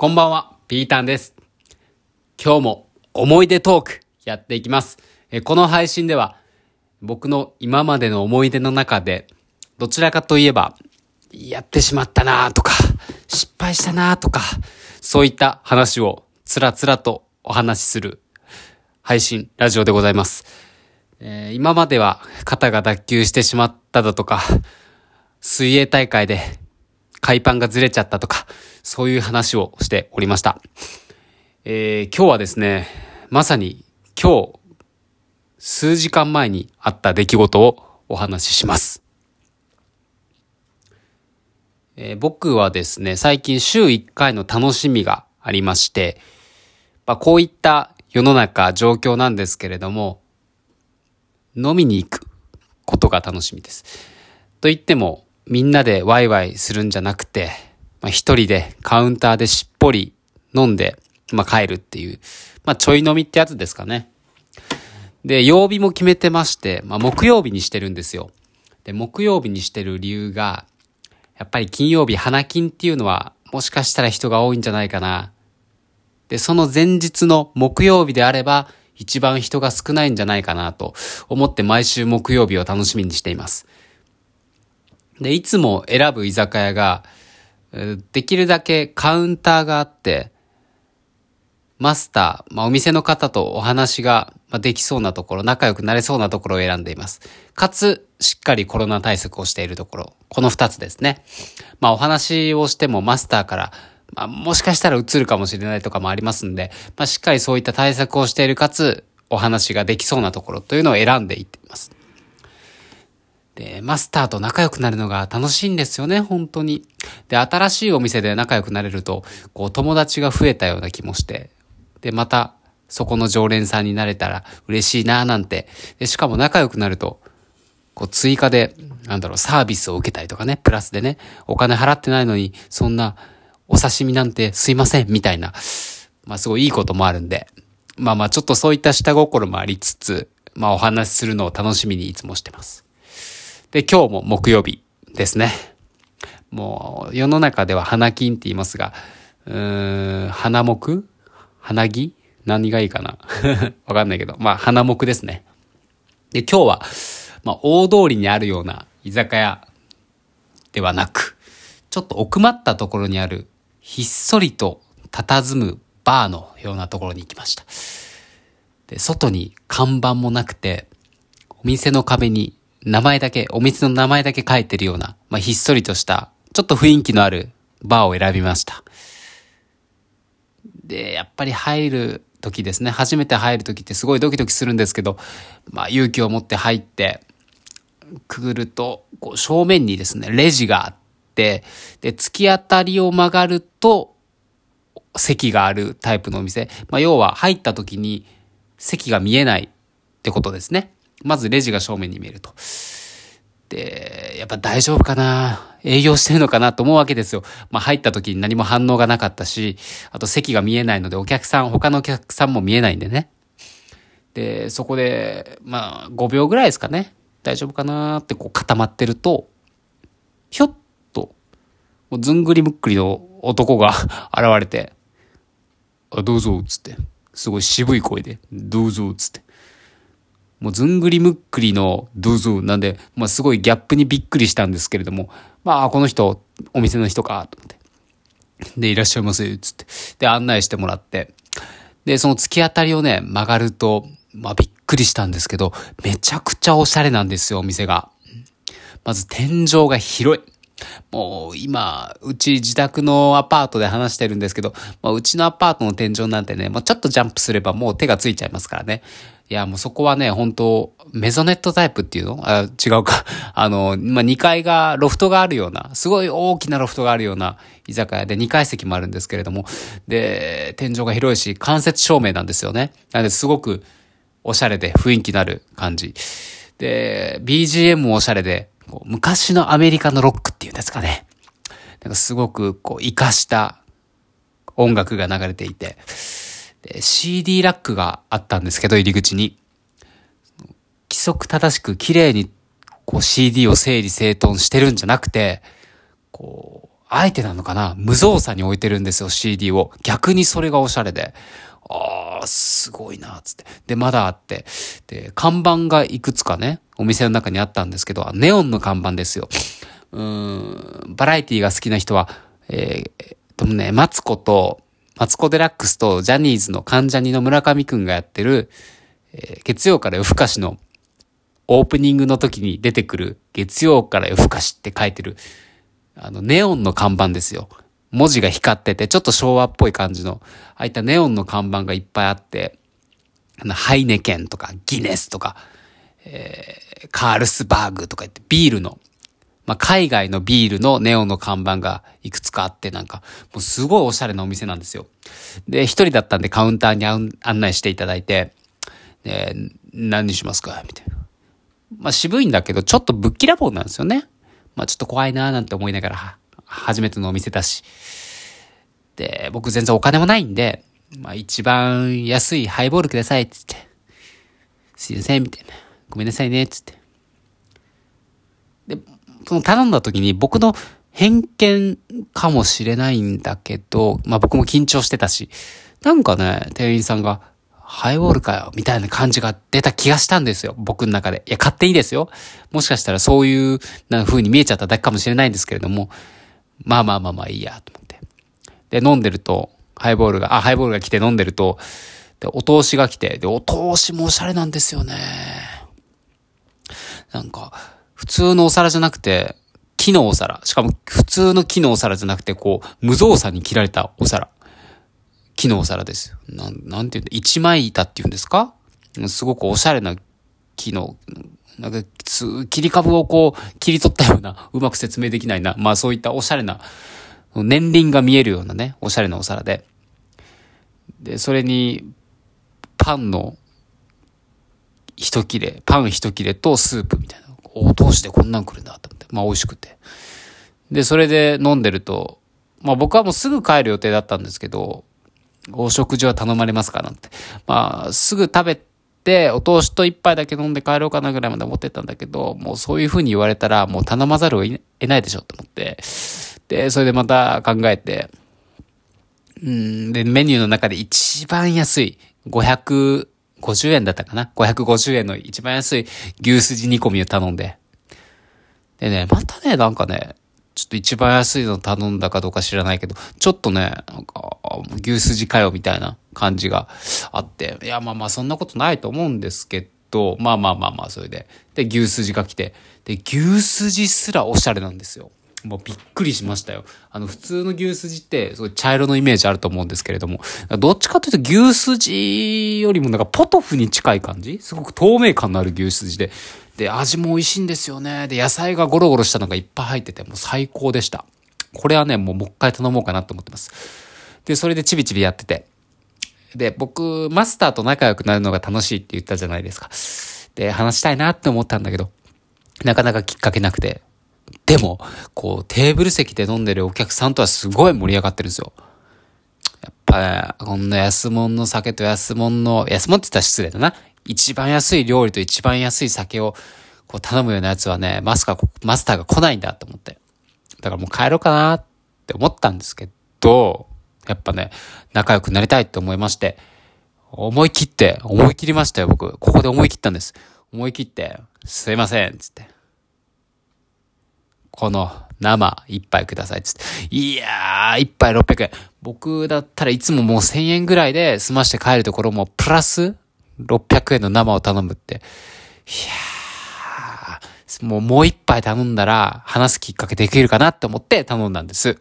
こんばんは、ピータンです。今日も思い出トークやっていきます。この配信では僕の今までの思い出の中でどちらかといえばやってしまったなとか失敗したなとかそういった話をつらつらとお話しする配信、ラジオでございます。えー今までは肩が脱臼してしまっただとか水泳大会で海パンがずれちゃったとか、そういう話をしておりました。えー今日はですね、まさに今日、数時間前にあった出来事をお話しします。えー僕はですね、最近週1回の楽しみがありまして、まあ、こういった世の中状況なんですけれども、飲みに行くことが楽しみです。と言っても、みんなでワイワイするんじゃなくて、まあ、一人でカウンターでしっぽり飲んで、まあ、帰るっていう、まあ、ちょい飲みってやつですかね。で、曜日も決めてまして、まあ、木曜日にしてるんですよ。で、木曜日にしてる理由が、やっぱり金曜日花金っていうのは、もしかしたら人が多いんじゃないかな。で、その前日の木曜日であれば、一番人が少ないんじゃないかなと思って毎週木曜日を楽しみにしています。で、いつも選ぶ居酒屋が、できるだけカウンターがあって、マスター、まあ、お店の方とお話ができそうなところ、仲良くなれそうなところを選んでいます。かつ、しっかりコロナ対策をしているところ、この二つですね。まあ、お話をしてもマスターから、まあ、もしかしたら映るかもしれないとかもありますんで、まあ、しっかりそういった対策をしているかつ、お話ができそうなところというのを選んでいって。で、マスターと仲良くなるのが楽しいんですよね、本当に。で、新しいお店で仲良くなれると、こう、友達が増えたような気もして、で、また、そこの常連さんになれたら嬉しいなぁなんて。で、しかも仲良くなると、こう、追加で、なんだろう、サービスを受けたりとかね、プラスでね、お金払ってないのに、そんな、お刺身なんてすいません、みたいな。まあ、すごいいいこともあるんで。まあまあ、ちょっとそういった下心もありつつ、まあ、お話しするのを楽しみにいつもしてます。で、今日も木曜日ですね。もう、世の中では花金って言いますが、うーん、花木？花木？何がいいかな？わかんないけど。まあ、花木ですね。で、今日は、まあ、大通りにあるような居酒屋ではなく、ちょっと奥まったところにある、ひっそりと佇むバーのようなところに行きました。で、外に看板もなくて、お店の壁に名前だけ、お店の名前だけ書いてるような、まあ、ひっそりとした、ちょっと雰囲気のあるバーを選びました。で、やっぱり入る時ですね、初めて入る時ってすごいドキドキするんですけど、まあ勇気を持って入って、くぐると、こう正面にですね、レジがあって、で、突き当たりを曲がると、席があるタイプのお店。まあ要は入った時に席が見えないってことですね。まずレジが正面に見えると。で、やっぱ大丈夫かな？営業してるのかなと思うわけですよ。まあ入った時に何も反応がなかったし、あと席が見えないのでお客さん、他のお客さんも見えないんでね。で、そこで、まあ5秒ぐらいですかね。大丈夫かなってこう固まってると、ひょっと、もうずんぐりむっくりの男が 現れて、あ、どうぞ、つって。すごい渋い声で、どうぞ、つって。もうずんぐりむっくりのどうぞなんで、まあすごいギャップにびっくりしたんですけれども、まあこの人、お店の人か、と思って。で、いらっしゃいませ、つって。で、案内してもらって。で、その突き当たりをね、曲がると、まあびっくりしたんですけど、めちゃくちゃおしゃれなんですよ、お店が。まず天井が広い。もう今、うち自宅のアパートで話してるんですけど、まあ、うちのアパートの天井なんてね、もうちょっとジャンプすればもう手がついちゃいますからね。いや、もうそこはね、本当メゾネットタイプっていうの？あ違うか。あの、まあ、2階が、ロフトがあるような、すごい大きなロフトがあるような居酒屋で2階席もあるんですけれども、で、天井が広いし、間接照明なんですよね。なので、すごくおしゃれで雰囲気のある感じ。で、BGM もおしゃれで、こう昔のアメリカのロックっていうんですかね。なんかすごくこう活かした音楽が流れていて、で CD ラックがあったんですけど、入り口に。規則正しく綺麗にこう CD を整理整頓してるんじゃなくて、こう、あえてなのかな？無造作に置いてるんですよ、CD を。逆にそれがおしゃれで。ああ、すごいな、つって。で、まだあって。で、看板がいくつかね、お店の中にあったんですけど、ネオンの看板ですよ。うん、バラエティが好きな人は、えー、とね、マツコと、マツコデラックスとジャニーズの関ジャニの村上くんがやってる、えー、月曜から夜更かしのオープニングの時に出てくる月曜から夜更かしって書いてる、あの、ネオンの看板ですよ。文字が光ってて、ちょっと昭和っぽい感じの、ああいったネオンの看板がいっぱいあって、あの、ハイネケンとか、ギネスとか、えー、カールスバーグとか言って、ビールの、まあ、海外のビールのネオンの看板がいくつかあって、なんか、もうすごいおしゃれなお店なんですよ。で、一人だったんでカウンターに案内していただいて、で、何にしますかみたいな。まあ、渋いんだけど、ちょっとぶっきらぼうなんですよね。まあ、ちょっと怖いなーなんて思いながら、初めてのお店だし。で、僕全然お金もないんで、まあ一番安いハイボールくださいって言って。すいません、みたいな。ごめんなさいね、つって。で、その頼んだ時に僕の偏見かもしれないんだけど、まあ僕も緊張してたし、なんかね、店員さんが、ハイボールかよ、みたいな感じが出た気がしたんですよ。僕の中で。いや、勝手にですよ。もしかしたらそういう風に見えちゃっただけかもしれないんですけれども、まあまあまあまあいいや、と思って。で、飲んでると、ハイボールが、あ、ハイボールが来て飲んでると、で、お通しが来て、で、お通しもおしゃれなんですよね。なんか、普通のお皿じゃなくて、木のお皿。しかも、普通の木のお皿じゃなくて、こう、無造作に切られたお皿。木のお皿です。なん、なんていうんだ、一枚板っていうんですか？すごくおしゃれな木の、なんか、切り株をこう、切り取ったような、うまく説明できないな。まあそういったおしゃれな、年輪が見えるようなね、おしゃれなお皿で。で、それに、パンの一切れ、パン一切れとスープみたいな。お通しでこんなん来るなと思って。まあ美味しくて。で、それで飲んでると、まあ僕はもうすぐ帰る予定だったんですけど、お食事は頼まれますかなんて。まあ、すぐ食べて、お通しと一杯だけ飲んで帰ろうかなぐらいまで思ってたんだけど、もうそういう風に言われたら、もう頼まざるを得ないでしょと思って。で、それでまた考えて、うん、で、メニューの中で一番安い、500 550円だったかな ?550 円の一番安い牛すじ煮込みを頼んで。でね、またね、なんかね、ちょっと一番安いの頼んだかどうか知らないけど、ちょっとね、なんか、牛すじかよみたいな感じがあって、いや、まあまあそんなことないと思うんですけど、まあまあまあまあ、それで。で、牛すじが来て、で、牛すじすらおしゃれなんですよ。もうびっくりしましたよ。あの、普通の牛すじって、すごい茶色のイメージあると思うんですけれども、どっちかというと牛すじよりもなんかポトフに近い感じ？すごく透明感のある牛すじで、で、味も美味しいんですよね。で、野菜がゴロゴロしたのがいっぱい入ってて、もう最高でした。これはね、もうもう一回頼もうかなと思ってます。で、それでチビチビやってて。で、僕、マスターと仲良くなるのが楽しいって言ったじゃないですか。で、話したいなって思ったんだけど、なかなかきっかけなくて。でも、こう、テーブル席で飲んでるお客さんとはすごい盛り上がってるんですよ。やっぱ、こんな安物の酒と安物の、安物って言ったら失礼だな。一番安い料理と一番安い酒をこう頼むようなやつはね、マスカマスターが来ないんだと思って。だからもう帰ろうかなって思ったんですけど、やっぱね、仲良くなりたいって思いまして、思い切って、思い切りましたよ、僕。ここで思い切ったんです。思い切って、すいません、つって。この生一杯ください、つって。いやー、一杯600円。僕だったらいつももう1000円ぐらいで済まして帰るところも、プラス600円の生を頼むって。いやー、もうもう一杯頼んだら話すきっかけできるかなって思って頼んだんです。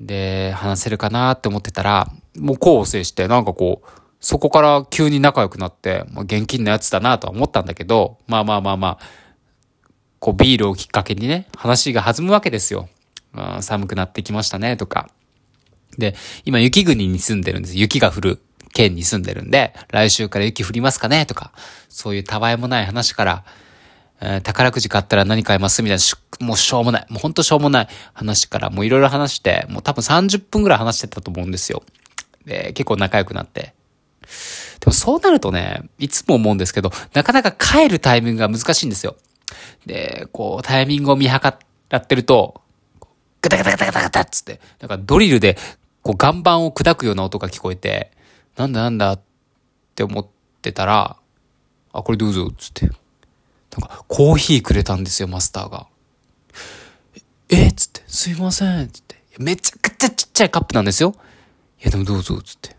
で、話せるかなって思ってたら、もうこう制して、なんかこう、そこから急に仲良くなって、まあ、現金のやつだなとは思ったんだけど、まあまあまあまあ、こうビールをきっかけにね、話が弾むわけですよ。寒くなってきましたね、とか。で、今雪国に住んでるんです。雪が降る県に住んでるんで、来週から雪降りますかねとか、そういうたわいもない話から、えー、宝くじ買ったら何買いますみたいな、もうしょうもない、もうほんとしょうもない話から、もういろいろ話して、もう多分30分ぐらい話してたと思うんですよ。で、結構仲良くなって。でもそうなるとね、いつも思うんですけど、なかなか帰るタイミングが難しいんですよ。で、こう、タイミングを見計らってると、ガタガタガタガタガタっつって、なんかドリルで、こう岩盤を砕くような音が聞こえて、なんだなんだって思ってたら、あ、これどうぞ、つって。なんか、コーヒーくれたんですよ、マスターが。えっつって、すいません、つって。めちゃくちゃちっちゃいカップなんですよ。いや、でもどうぞ、つって。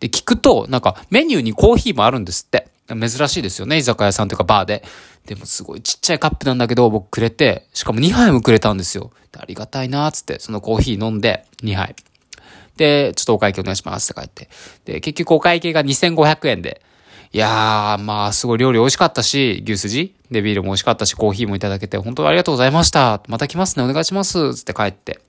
で、聞くと、なんか、メニューにコーヒーもあるんですって。珍しいですよね、居酒屋さんというかバーで。でもすごいちっちゃいカップなんだけど、僕くれて、しかも2杯もくれたんですよ。ありがたいなつって、そのコーヒー飲んで、2杯。で、ちょっとお会計お願いしますって書いて。で、結局お会計が2500円で。いやー、まあ、すごい料理美味しかったし、牛すじで、ビールも美味しかったし、コーヒーもいただけて、本当にありがとうございました。また来ますね、お願いします。つって帰って。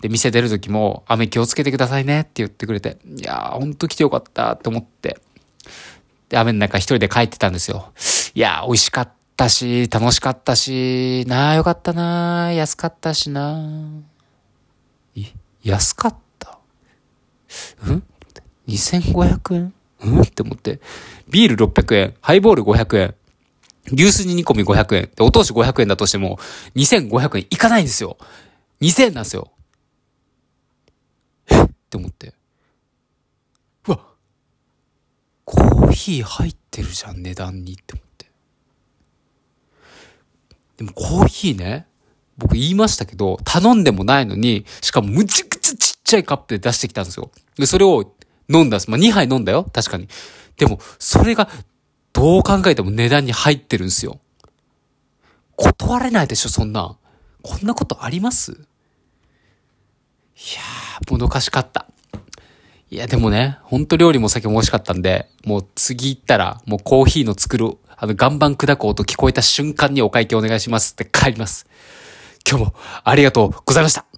で、店出る時も、雨気をつけてくださいねって言ってくれて、いやー、ほんと来てよかったって思って。で、雨の中一人で帰ってたんですよ。いや、美味しかったし、楽しかったし、なあ、よかったなあ安かったしなあ。い安かった？ん ?2500 円？うん？って思って。ビール600円、ハイボール500円、牛すじ煮込み500円、で、お通し500円だとしても、2500円いかないんですよ。2000円なんですよ。えって思って。うわコーヒー入ってるじゃん、値段にって思って。でもコーヒーね、僕言いましたけど、頼んでもないのに、しかもむちゃくちゃちっちゃいカップで出してきたんですよ。で、それを飲んだんです。まあ、2杯飲んだよ。確かに。でも、それが、どう考えても値段に入ってるんですよ。断れないでしょ、そんな。こんなことあります？いやー、もどかしかった。いや、でもね、ほんと料理も酒も美味しかったんで、もう次行ったら、もうコーヒーの作る、あの、岩盤砕く音聞こえた瞬間にお会計お願いしますって帰ります。今日もありがとうございました。